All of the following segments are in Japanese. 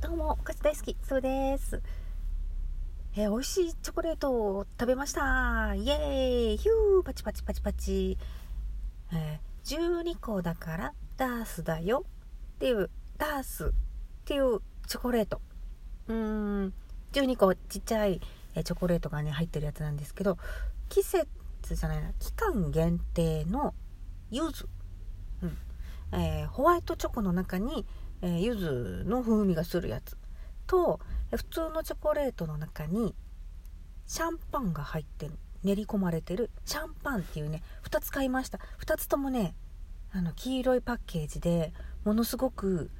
どうも、お菓子大好き、そうです。え、美味しいチョコレートを食べました。イエーイヒューパチパチパチパチ。えー、12個だからダースだよっていう、ダースっていうチョコレート。うーん、12個ちっちゃい、え、チョコレートがね、入ってるやつなんですけど、季節じゃないな、期間限定の柚子。えー、ホワイトチョコの中に、えー、柚子の風味がするやつと普通のチョコレートの中にシャンパンが入ってる練り込まれてるシャンパンっていうね2つ買いました。2つともねあの黄色いパッケージでものすごく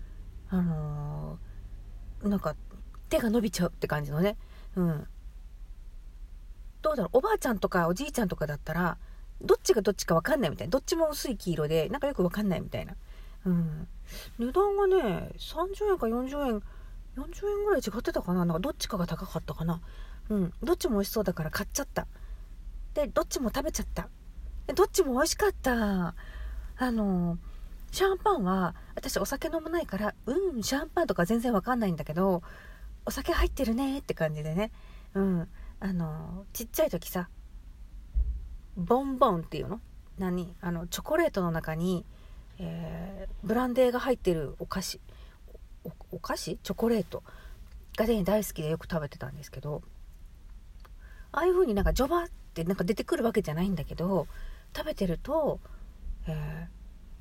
あのー、なんか手が伸びちゃうって感じのね。うん。どうだろう？おばあちゃんとかおじいちゃんとかだったらどっちがどっちか分かんないみたいな。どっちも薄い黄色でなんかよく分かんないみたいな。うん。値段がね30円か40円40円ぐらい違ってたかな？なんかどっちかが高かったかな？うん。どっちも美味しそうだから買っちゃった。でどっちも食べちゃった。でどっちも美味しかった。あのシャンパンは私お酒飲まないからうんシャンパンとか全然わかんないんだけどお酒入ってるねって感じでね。うん。あのちっちゃい時さボンボンっていうの？何？あのチョコレートの中にえー、ブランデーが入ってるお菓子。お菓子？チョコレート。がね大好きでよく食べてたんですけど。ああいう風になんかジョバってなんか出てくるわけじゃないんだけど食べてると、えー、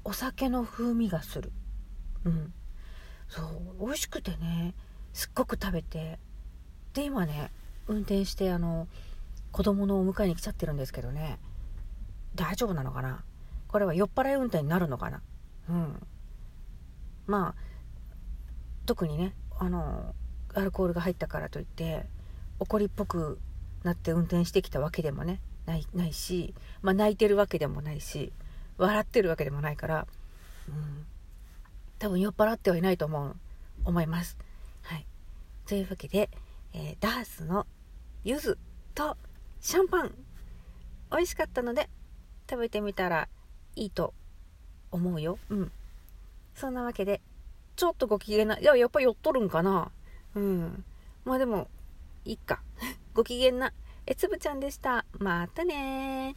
お酒の風味がする。うん。そう美味しくてねすっごく食べて。で今ね運転してあの子供のお迎えに来ちゃってるんですけどね。大丈夫なのかな？これは酔っ払い運転になるのかな？うん。まあ特にねあのアルコールが入ったからといって怒りっぽくなって運転してきたわけでもねないないし、まあ、泣いてるわけでもないし笑ってるわけでもないから、うん、多分酔っ払ってはいないと思う思います。はい、というわけで、えー、ダースの柚子とシャンパン美味しかったので食べてみたらいいと思うよ。うん。そんなわけで、ちょっとご機嫌な、いや、やっぱ酔っとるんかな。うん。まあでも、いっか。ご機嫌な、えつぶちゃんでした。またね